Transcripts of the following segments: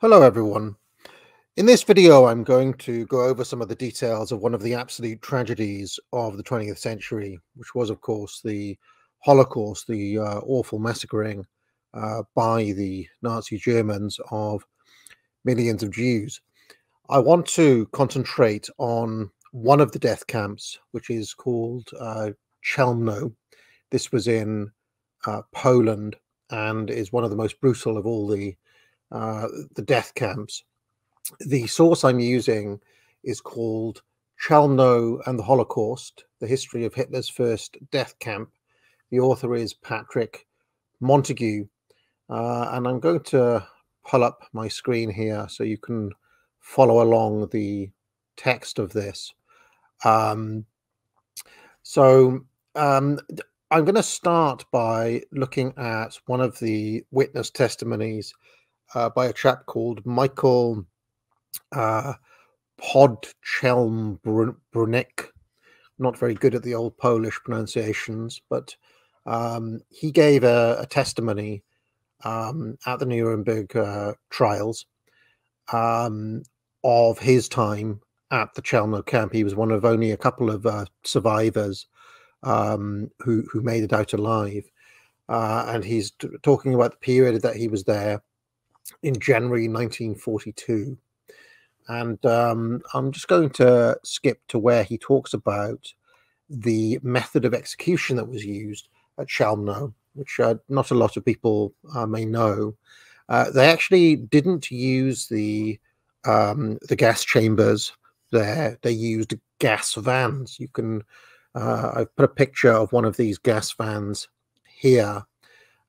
Hello, everyone. In this video, I'm going to go over some of the details of one of the absolute tragedies of the 20th century, which was, of course, the Holocaust, the uh, awful massacring uh, by the Nazi Germans of millions of Jews. I want to concentrate on one of the death camps, which is called uh, Chelmno. This was in uh, Poland and is one of the most brutal of all the uh, the death camps. The source I'm using is called Chelmno and the Holocaust, the history of Hitler's first death camp. The author is Patrick Montague. Uh, and I'm going to pull up my screen here so you can follow along the text of this. Um, so um, I'm going to start by looking at one of the witness testimonies uh, by a chap called Michael uh, Podchelm Not very good at the old Polish pronunciations, but um, he gave a, a testimony um, at the Nuremberg uh, trials um, of his time at the Chelmno camp. He was one of only a couple of uh, survivors um, who who made it out alive, uh, and he's talking about the period that he was there in January 1942. And um, I'm just going to skip to where he talks about the method of execution that was used at Chelmno, which uh, not a lot of people uh, may know. Uh, they actually didn't use the um, the gas chambers there. They used gas vans. You can uh, I've put a picture of one of these gas vans here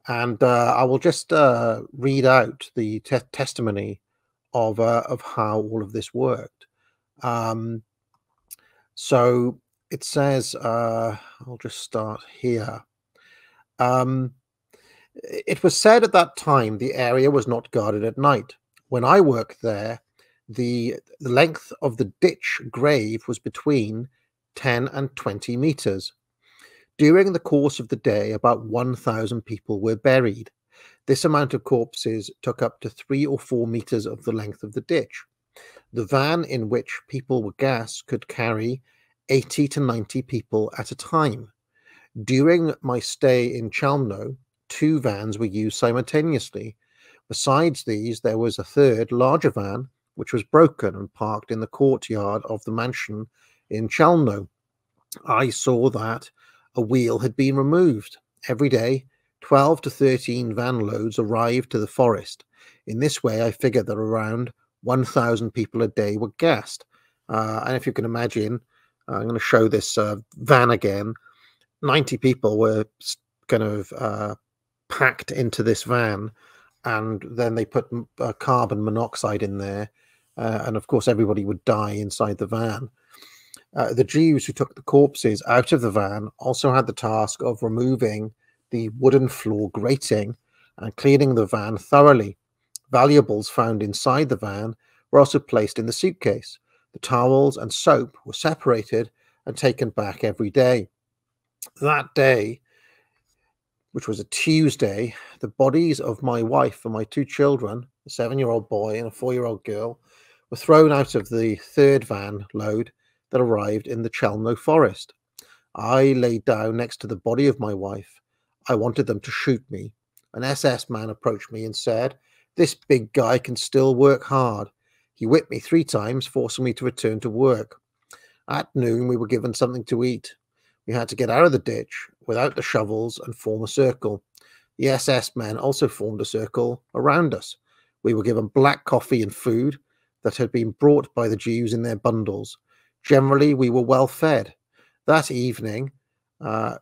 and uh, I will just uh, read out the te- testimony of uh, of how all of this worked. Um, so it says, uh, I'll just start here. Um, it was said at that time the area was not guarded at night. When I worked there, the, the length of the ditch grave was between 10 and 20 meters. During the course of the day, about 1,000 people were buried. This amount of corpses took up to three or four meters of the length of the ditch. The van in which people were gassed could carry 80 to 90 people at a time. During my stay in Chelmno, two vans were used simultaneously. Besides these, there was a third, larger van, which was broken and parked in the courtyard of the mansion in Chelmno. I saw that a wheel had been removed. Every day, 12 to 13 van loads arrived to the forest. In this way, I figured that around 1,000 people a day were gassed. Uh, and if you can imagine, uh, I'm going to show this uh, van again. 90 people were kind of uh, packed into this van, and then they put uh, carbon monoxide in there. Uh, and of course, everybody would die inside the van. Uh, the Jews who took the corpses out of the van also had the task of removing the wooden floor grating and cleaning the van thoroughly. Valuables found inside the van were also placed in the suitcase. The towels and soap were separated and taken back every day. That day, which was a Tuesday, the bodies of my wife and my two children, a seven year old boy and a four year old girl, were thrown out of the third van load that arrived in the Chelmno forest. I lay down next to the body of my wife. I wanted them to shoot me. An SS man approached me and said, This big guy can still work hard. He whipped me three times, forcing me to return to work. At noon, we were given something to eat. We had to get out of the ditch without the shovels and form a circle. The SS men also formed a circle around us. We were given black coffee and food that had been brought by the Jews in their bundles. Generally, we were well fed. That evening, uh,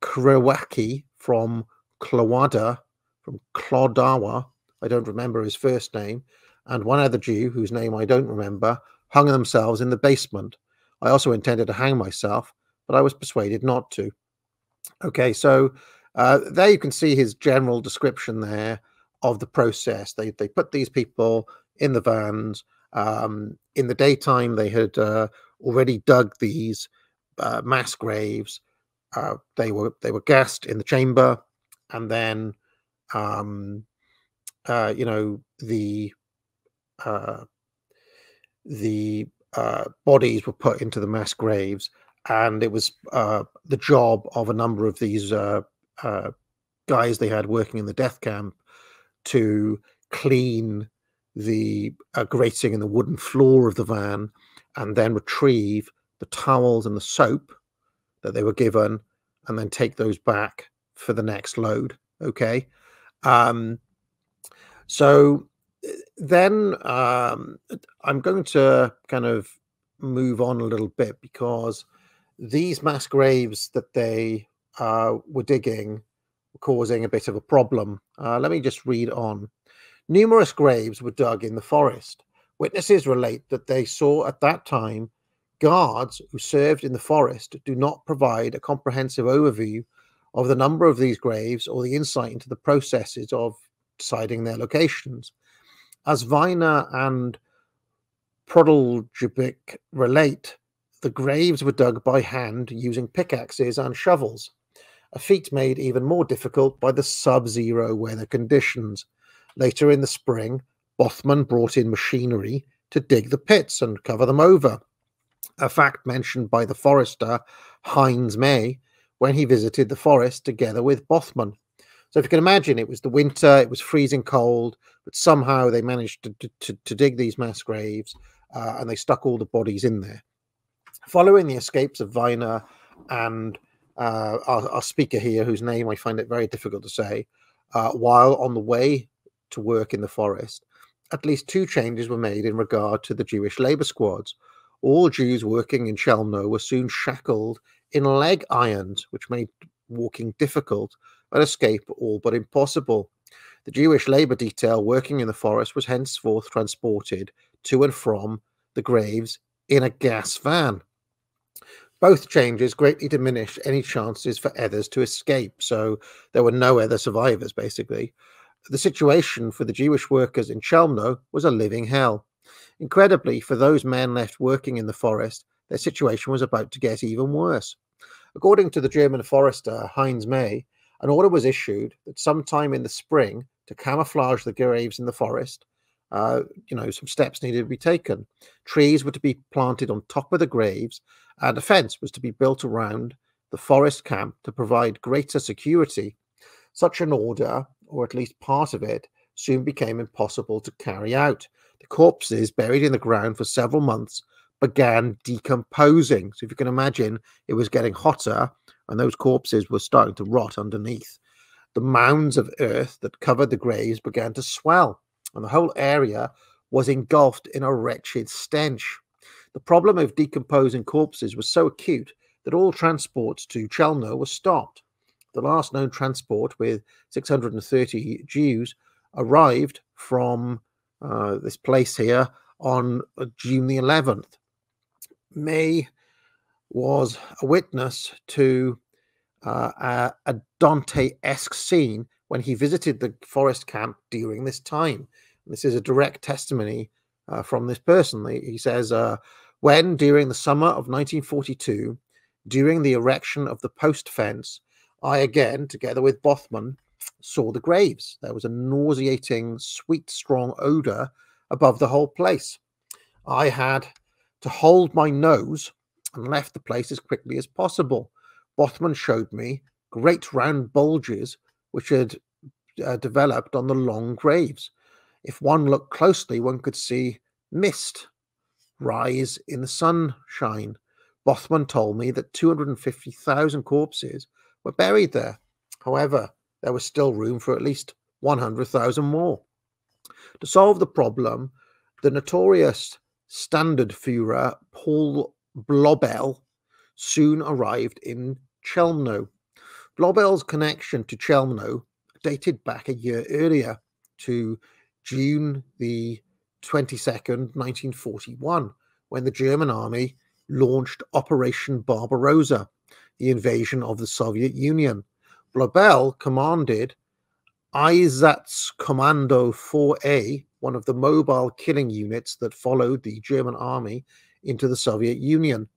from Klawada, from Klodawa, I don't remember his first name, and one other Jew whose name I don't remember, hung themselves in the basement. I also intended to hang myself, but I was persuaded not to. Okay, so uh, there you can see his general description there of the process. They they put these people in the vans. Um, in the daytime, they had uh, already dug these uh, mass graves. Uh, they were they were gassed in the chamber, and then um, uh, you know the uh, the uh, bodies were put into the mass graves, and it was the job of a number of these guys they had working in the death camp to clean the uh, grating in the wooden floor of the van and then retrieve the towels and the soap that they were given and then take those back for the next load okay um, so then um, I'm going to kind of move on a little bit because these mass graves that they uh, were digging were causing a bit of a problem. Uh, let me just read on. Numerous graves were dug in the forest. Witnesses relate that they saw at that time guards who served in the forest do not provide a comprehensive overview of the number of these graves or the insight into the processes of deciding their locations. As Viner and Prodoljevic relate, the graves were dug by hand using pickaxes and shovels, a feat made even more difficult by the sub zero weather conditions. Later in the spring, Bothmann brought in machinery to dig the pits and cover them over, a fact mentioned by the forester Heinz May when he visited the forest together with Bothmann. So if you can imagine, it was the winter, it was freezing cold, but somehow they managed to, to, to dig these mass graves uh, and they stuck all the bodies in there. Following the escapes of Viner and uh, our, our, speaker here, whose name I find it very difficult to say, uh, while on the way to work in the forest, at least two changes were made in regard to the Jewish labor squads. All Jews working in Chelmno were soon shackled in leg irons, which made walking difficult and escape all but impossible. The Jewish labor detail working in the forest was henceforth transported to and from the graves in a gas van. Both changes greatly diminished any chances for others to escape, so there were no other survivors, basically. The situation for the Jewish workers in Chelmno was a living hell. Incredibly, for those men left working in the forest, their situation was about to get even worse. According to the German forester Heinz May, an order was issued that sometime in the spring to camouflage the graves in the forest, uh, you know, some steps needed to be taken. Trees were to be planted on top of the graves, and a fence was to be built around the forest camp to provide greater security. Such an order, or at least part of it, soon became impossible to carry out. The corpses buried in the ground for several months began decomposing. So, if you can imagine, it was getting hotter and those corpses were starting to rot underneath. The mounds of earth that covered the graves began to swell, and the whole area was engulfed in a wretched stench. The problem of decomposing corpses was so acute that all transports to Chelmno were stopped. The last known transport with 630 Jews arrived from uh, this place here on uh, June the 11th. May was a witness to uh, a, a Dante-esque scene when he visited the forest camp during this time. This is a direct testimony uh, from this person. He says, uh, when during the summer of 1942, during the erection of the post fence, I again, together with Bothmann, saw the graves. There was a nauseating, sweet, strong odor above the whole place. I had to hold my nose and left the place as quickly as possible. Bothmann showed me great round bulges which had uh, developed on the long graves. If one looked closely, one could see mist rise in the sunshine. Bothmann told me that 250,000 corpses were buried there. However, there was still room for at least 100,000 more. To solve the problem, the notorious Standardführer Paul Blobel soon arrived in Chelmno. Blobel's connection to Chelmno dated back a year earlier to June the 22nd, 1941, when the German army launched Operation Barbarossa, the invasion of the Soviet Union. Blobel commanded Einsatzkommando 4A, one of the mobile killing units that followed the German army into the Soviet Union.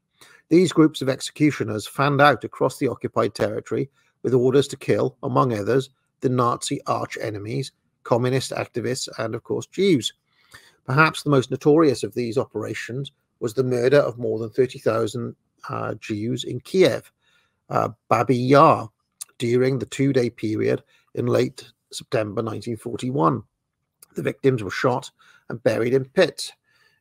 These groups of executioners fanned out across the occupied territory with orders to kill, among others, the Nazi arch enemies, communist activists, and of course Jews. Perhaps the most notorious of these operations was the murder of more than 30,000 uh, Jews in Kiev, uh, Babi Yar, during the two day period in late September 1941. The victims were shot and buried in pits.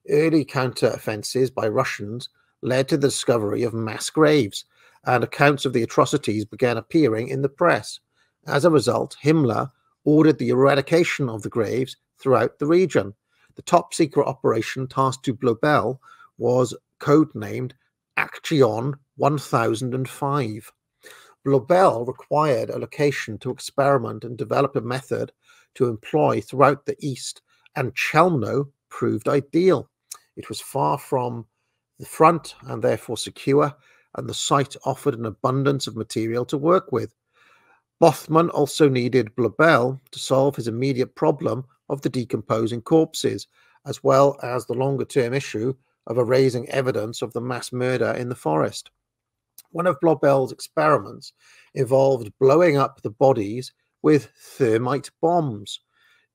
Early counter offences by Russians led to the discovery of mass graves, and accounts of the atrocities began appearing in the press. As a result, Himmler ordered the eradication of the graves throughout the region. The top secret operation tasked to Blobel was codenamed Action 1005. Blobel required a location to experiment and develop a method to employ throughout the East, and Chelmno proved ideal. It was far from the front and therefore secure, and the site offered an abundance of material to work with. Bothmann also needed Blobel to solve his immediate problem of the decomposing corpses, as well as the longer term issue of erasing evidence of the mass murder in the forest. One of Blobel's experiments involved blowing up the bodies with thermite bombs.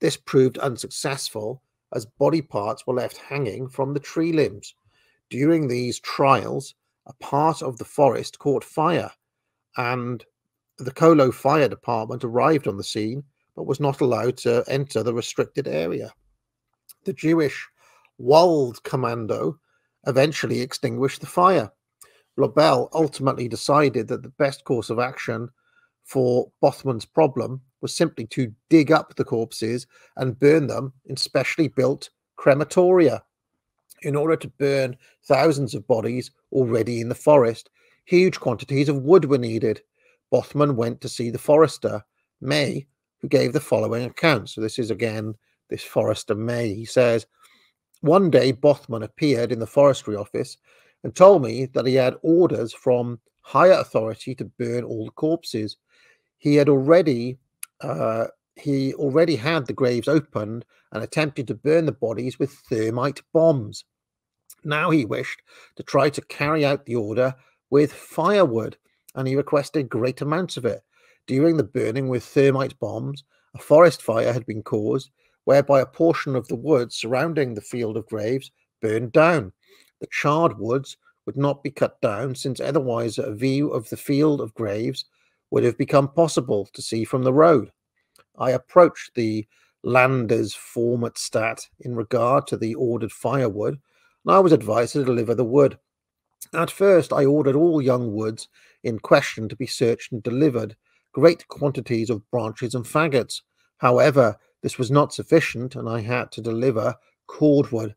This proved unsuccessful as body parts were left hanging from the tree limbs. During these trials, a part of the forest caught fire, and the Kolo Fire Department arrived on the scene but was not allowed to enter the restricted area. The Jewish Wald Commando eventually extinguished the fire. Blobel ultimately decided that the best course of action for Bothmann's problem was simply to dig up the corpses and burn them in specially built crematoria. In order to burn thousands of bodies already in the forest, huge quantities of wood were needed. Bothmann went to see the forester, May, who gave the following account. So, this is again this forester May. He says, One day, Bothmann appeared in the forestry office and told me that he had orders from higher authority to burn all the corpses he had already uh, he already had the graves opened and attempted to burn the bodies with thermite bombs. Now he wished to try to carry out the order with firewood, and he requested great amounts of it. During the burning with thermite bombs, a forest fire had been caused, whereby a portion of the woods surrounding the field of graves burned down. The charred woods would not be cut down, since otherwise a view of the field of graves would have become possible to see from the road. I approached the Landers Landesvorratsstadt in regard to the ordered firewood, and I was advised to deliver the wood. At first, I ordered all young woods in question to be searched and delivered great quantities of branches and faggots. However, this was not sufficient, and I had to deliver cordwood.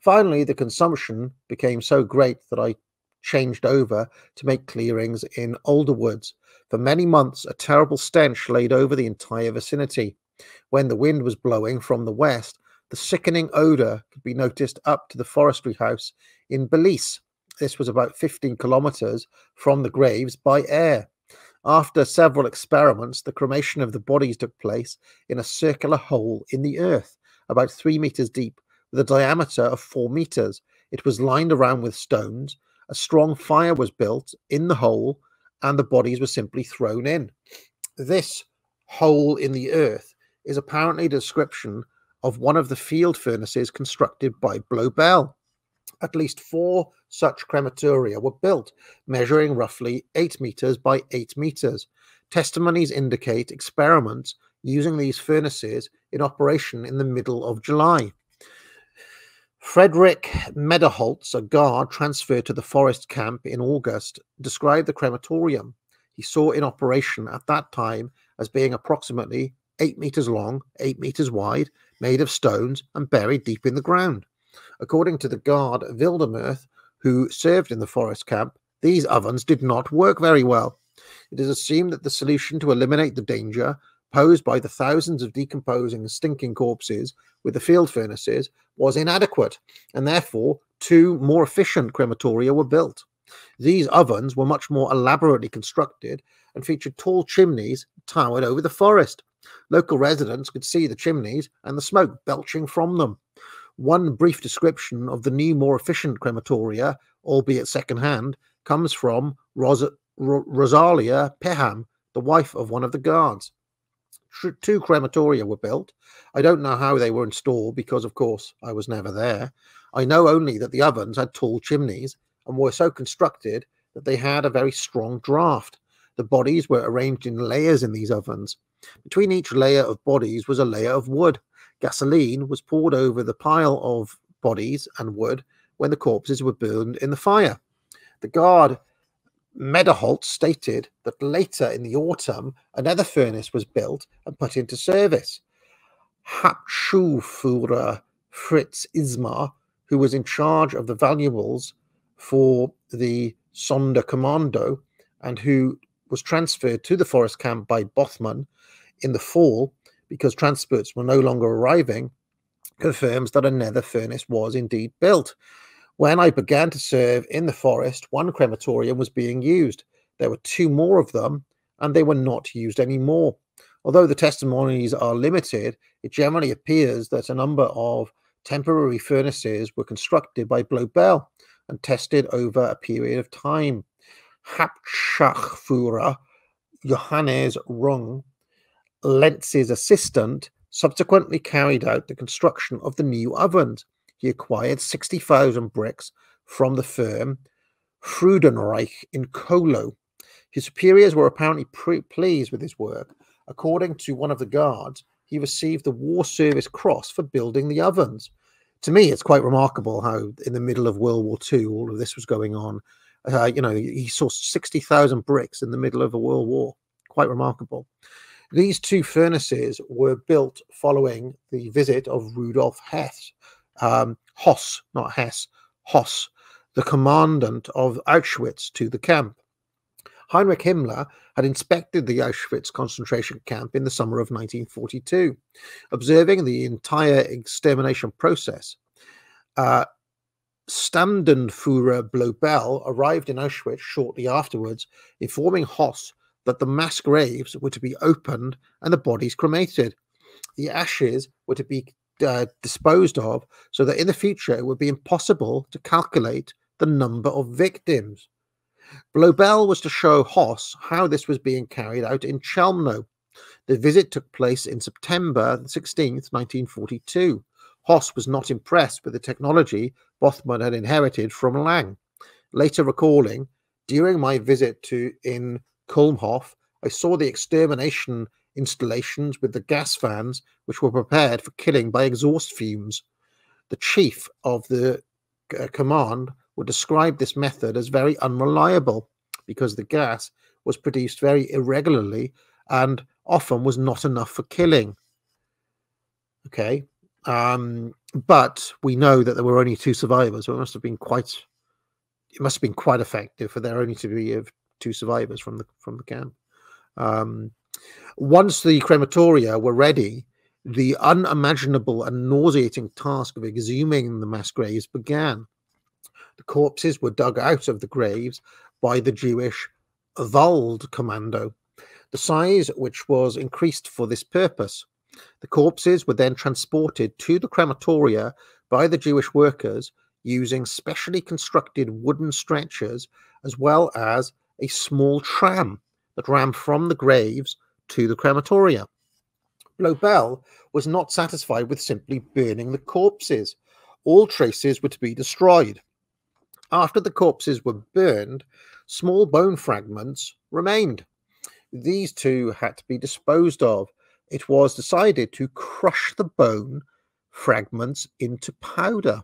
Finally, the consumption became so great that I changed over to make clearings in older woods. For many months, a terrible stench laid over the entire vicinity. When the wind was blowing from the west, the sickening odor could be noticed up to the forestry house in Belize. This was about 15 kilometers from the graves by air. After several experiments, the cremation of the bodies took place in a circular hole in the earth, about three meters deep, with a diameter of four meters. It was lined around with stones, a strong fire was built in the hole and the bodies were simply thrown in. This hole in the earth is apparently a description of one of the field furnaces constructed by Blobel. At least four such crematoria were built, measuring roughly 8 meters by 8 meters. Testimonies indicate experiments using these furnaces in operation in the middle of July. Frederick Mederholz, a guard transferred to the forest camp in August, described the crematorium he saw in operation at that time as being approximately eight meters long, eight meters wide, made of stones, and buried deep in the ground. According to the guard Wildermuth, who served in the forest camp, these ovens did not work very well. It is assumed that the solution to eliminate the danger posed by the thousands of decomposing and stinking corpses with the field furnaces was inadequate, and therefore two more efficient crematoria were built. These ovens were much more elaborately constructed and featured tall chimneys towered over the forest. Local residents could see the chimneys and the smoke belching from them. One brief description of the new, more efficient crematoria, albeit second-hand, comes from Ros- Rosalia Peham, the wife of one of the guards. Two crematoria were built. I don't know how they were installed because, of course, I was never there. I know only that the ovens had tall chimneys and were so constructed that they had a very strong draft. The bodies were arranged in layers in these ovens. Between each layer of bodies was a layer of wood. Gasoline was poured over the pile of bodies and wood when the corpses were burned in the fire. The guard Mederholt stated that later in the autumn, another furnace was built and put into service. Hauptschulführer Fritz Ismar, who was in charge of the valuables for the Sonderkommando and who was transferred to the forest camp by Bothmann in the fall because transports were no longer arriving, confirms that another furnace was indeed built. When I began to serve in the forest, one crematorium was being used. There were two more of them, and they were not used anymore. Although the testimonies are limited, it generally appears that a number of temporary furnaces were constructed by Blobel and tested over a period of time. Hauptschachführer Johannes Rung, Lentz's assistant, subsequently carried out the construction of the new ovens he acquired 60,000 bricks from the firm Freudenreich in Kolo. His superiors were apparently pleased with his work. According to one of the guards, he received the War Service Cross for building the ovens. To me, it's quite remarkable how, in the middle of World War II, all of this was going on. Uh, you know, he saw 60,000 bricks in the middle of a world war. Quite remarkable. These two furnaces were built following the visit of Rudolf Hess, um, Hoss, not Hess, Hoss, the commandant of Auschwitz, to the camp. Heinrich Himmler had inspected the Auschwitz concentration camp in the summer of 1942, observing the entire extermination process. Uh, Standenführer Blobel arrived in Auschwitz shortly afterwards, informing Hoss that the mass graves were to be opened and the bodies cremated. The ashes were to be uh, disposed of so that in the future it would be impossible to calculate the number of victims. Blobel was to show Hoss how this was being carried out in Chelmno. The visit took place in September 16, 1942. Hoss was not impressed with the technology Bothmann had inherited from Lang. Later recalling, during my visit to in Kulmhof, I saw the extermination installations with the gas fans, which were prepared for killing by exhaust fumes. The chief of the uh, command would describe this method as very unreliable because the gas was produced very irregularly and often was not enough for killing. Okay. Um, but we know that there were only two survivors, so it must have been quite it must have been quite effective for there only to be uh, two survivors from the from the camp. Um, once the crematoria were ready, the unimaginable and nauseating task of exhuming the mass graves began. The corpses were dug out of the graves by the Jewish Wald Commando, the size which was increased for this purpose. The corpses were then transported to the crematoria by the Jewish workers using specially constructed wooden stretchers as well as a small tram that ran from the graves to the crematoria. Blobel was not satisfied with simply burning the corpses. All traces were to be destroyed. After the corpses were burned, small bone fragments remained. These two had to be disposed of. It was decided to crush the bone fragments into powder.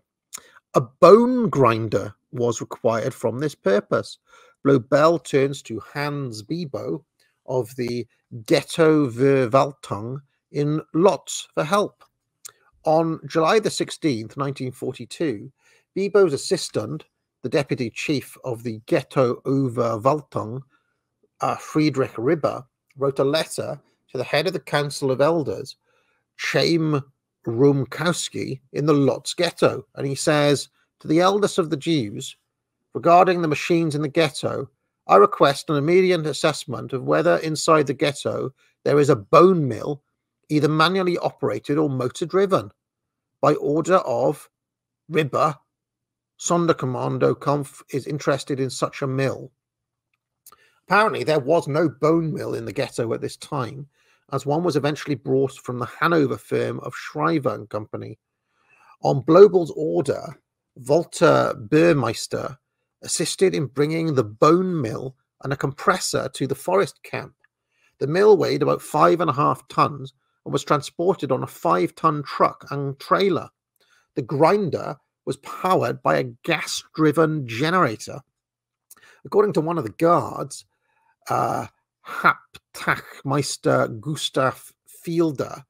A bone grinder was required from this purpose. Blobel turns to Hans Biebow of the Ghetto Verwaltung in Lodz for help. On July the 16th, 1942, Biebow's assistant, the deputy chief of the Ghetto Overwaltung, uh, Friedrich Ribber, wrote a letter to the head of the Council of Elders, Chaim Rumkowski, in the Lodz ghetto. And he says, To the eldest of the Jews, regarding the machines in the ghetto, I request an immediate assessment of whether inside the ghetto there is a bone mill, either manually operated or motor driven. By order of Ribber, Sonderkommando Kampf is interested in such a mill. Apparently, there was no bone mill in the ghetto at this time, as one was eventually brought from the Hanover firm of Schriever and Company. On Blobel's order, Walter Burmeister assisted in bringing the bone mill and a compressor to the forest camp. The mill weighed about five and a half tons and was transported on a five ton truck and trailer. The grinder was powered by a gas driven generator. According to one of the guards, uh, Haptachmeister Gustav Fielder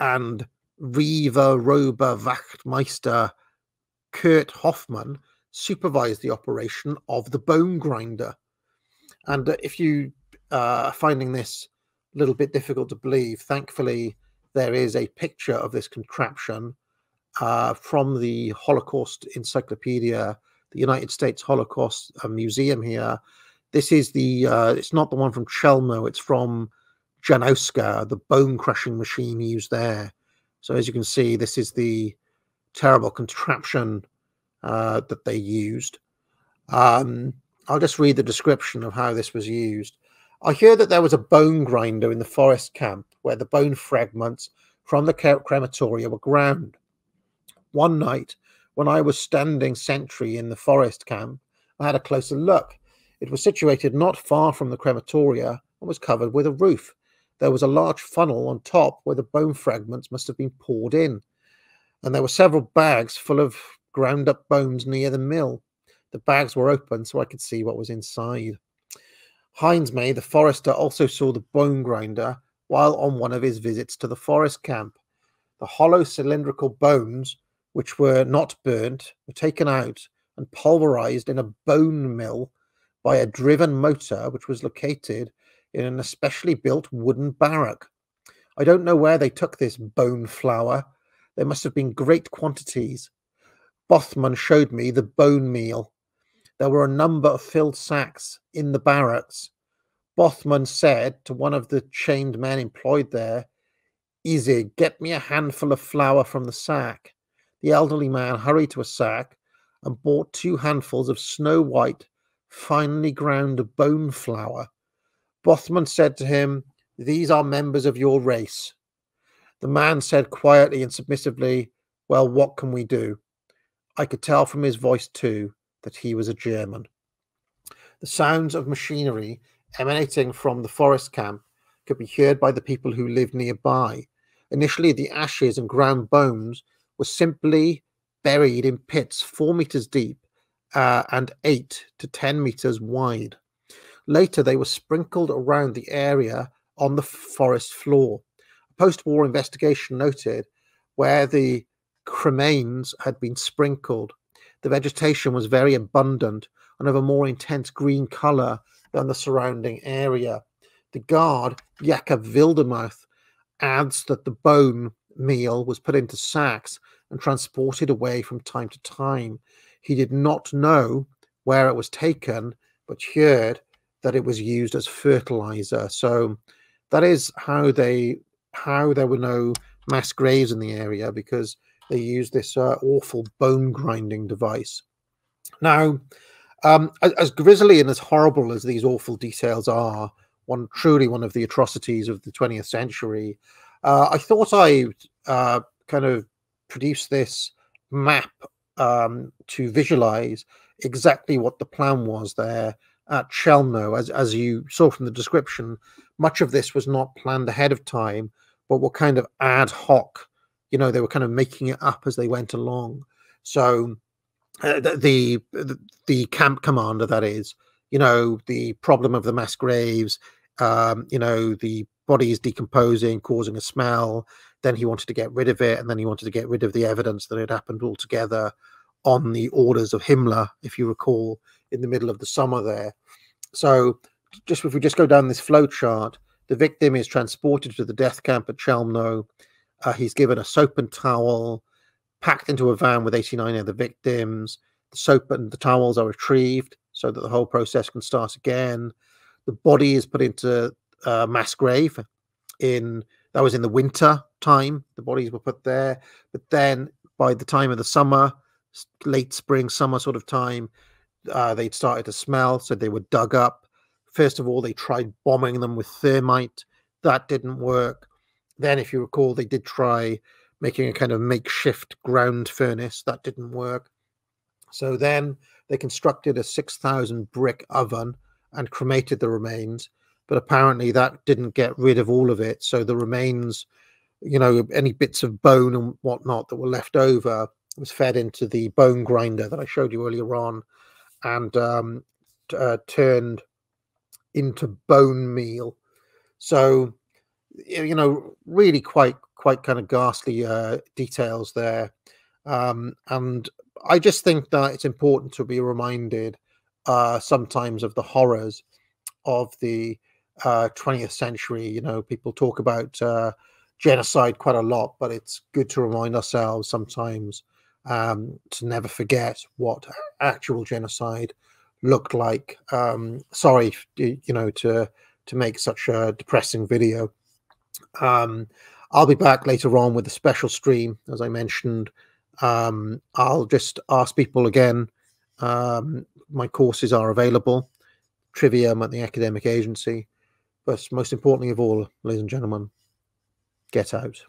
and Riva Rober Wachtmeister Kurt Hoffman supervised the operation of the bone grinder. And uh, if you uh, are finding this a little bit difficult to believe, thankfully, there is a picture of this contraption uh, from the Holocaust Encyclopedia, the United States Holocaust uh, Museum here. This is the, uh, it's not the one from Chelmno, it's from Janowska, the bone crushing machine used there. So as you can see, this is the terrible contraption uh, that they used. Um, I'll just read the description of how this was used. I hear that there was a bone grinder in the forest camp where the bone fragments from the crematoria were ground. One night, when I was standing sentry in the forest camp, I had a closer look. It was situated not far from the crematoria and was covered with a roof. There was a large funnel on top where the bone fragments must have been poured in, and there were several bags full of ground up bones near the mill. The bags were open so I could see what was inside. Heinz May, the forester, also saw the bone grinder while on one of his visits to the forest camp. The hollow cylindrical bones which were not burnt, were taken out and pulverized in a bone mill by a driven motor which was located in an especially built wooden barrack. I don't know where they took this bone flour. There must have been great quantities. Bothmann showed me the bone meal. There were a number of filled sacks in the barracks. Bothmann said to one of the chained men employed there, Easy, get me a handful of flour from the sack. The elderly man hurried to a sack and bought two handfuls of snow white, finely ground bone flour. Bothmann said to him, These are members of your race. The man said quietly and submissively, Well, what can we do? I could tell from his voice, too, that he was a German. The sounds of machinery emanating from the forest camp could be heard by the people who lived nearby. Initially, the ashes and ground bones were simply buried in pits four meters deep uh, and eight to 10 meters wide. Later, they were sprinkled around the area on the forest floor. A post war investigation noted where the cremains had been sprinkled, the vegetation was very abundant and of a more intense green color than the surrounding area. The guard, Jakob Wildermuth, adds that the bone meal was put into sacks and transported away from time to time. He did not know where it was taken, but heard that it was used as fertilizer. So that is how they how there were no mass graves in the area because they use this uh, awful bone grinding device. Now, um, as, as, grisly and as horrible as these awful details are, one truly one of the atrocities of the 20th century, uh, I thought I uh, kind of produce this map um, to visualize exactly what the plan was there at Chelmno. As, as you saw from the description, much of this was not planned ahead of time, but were kind of ad hoc. You know, they were kind of making it up as they went along. So uh, the, the, the camp commander, that is, you know, the problem of the mass graves, um, you know, the bodies decomposing, causing a smell, then he wanted to get rid of it, and then he wanted to get rid of the evidence that had happened altogether on the orders of Himmler, if you recall, in the middle of the summer there. So, just if we just go down this flow chart, the victim is transported to the death camp at Chelmno. Uh, he's given a soap and towel, packed into a van with 89 other victims. The soap and the towels are retrieved so that the whole process can start again. The body is put into a mass grave in that was in the winter time. The bodies were put there, but then by the time of the summer, late spring, summer sort of time, uh, they'd started to smell, so they were dug up. First of all, they tried bombing them with thermite. That didn't work. Then, if you recall, they did try making a kind of makeshift ground furnace. That didn't work. So then they constructed a 6,000 brick oven and cremated the remains. But apparently that didn't get rid of all of it. So the remains, you know, any bits of bone and whatnot that were left over was fed into the bone grinder that I showed you earlier on and um, uh, turned into bone meal. So, you know, really quite quite kind of ghastly uh, details there. Um, and I just think that it's important to be reminded uh, sometimes of the horrors of the uh, 20th century. You know, people talk about uh, genocide quite a lot, but it's good to remind ourselves sometimes um, to never forget what actual genocide looked like. Um, sorry, you know, to to make such a depressing video. Um, I'll be back later on with a special stream, as I mentioned. Um, I'll just ask people again. Um, my courses are available. Trivium at the academic agency. But most importantly of all, ladies and gentlemen, get out.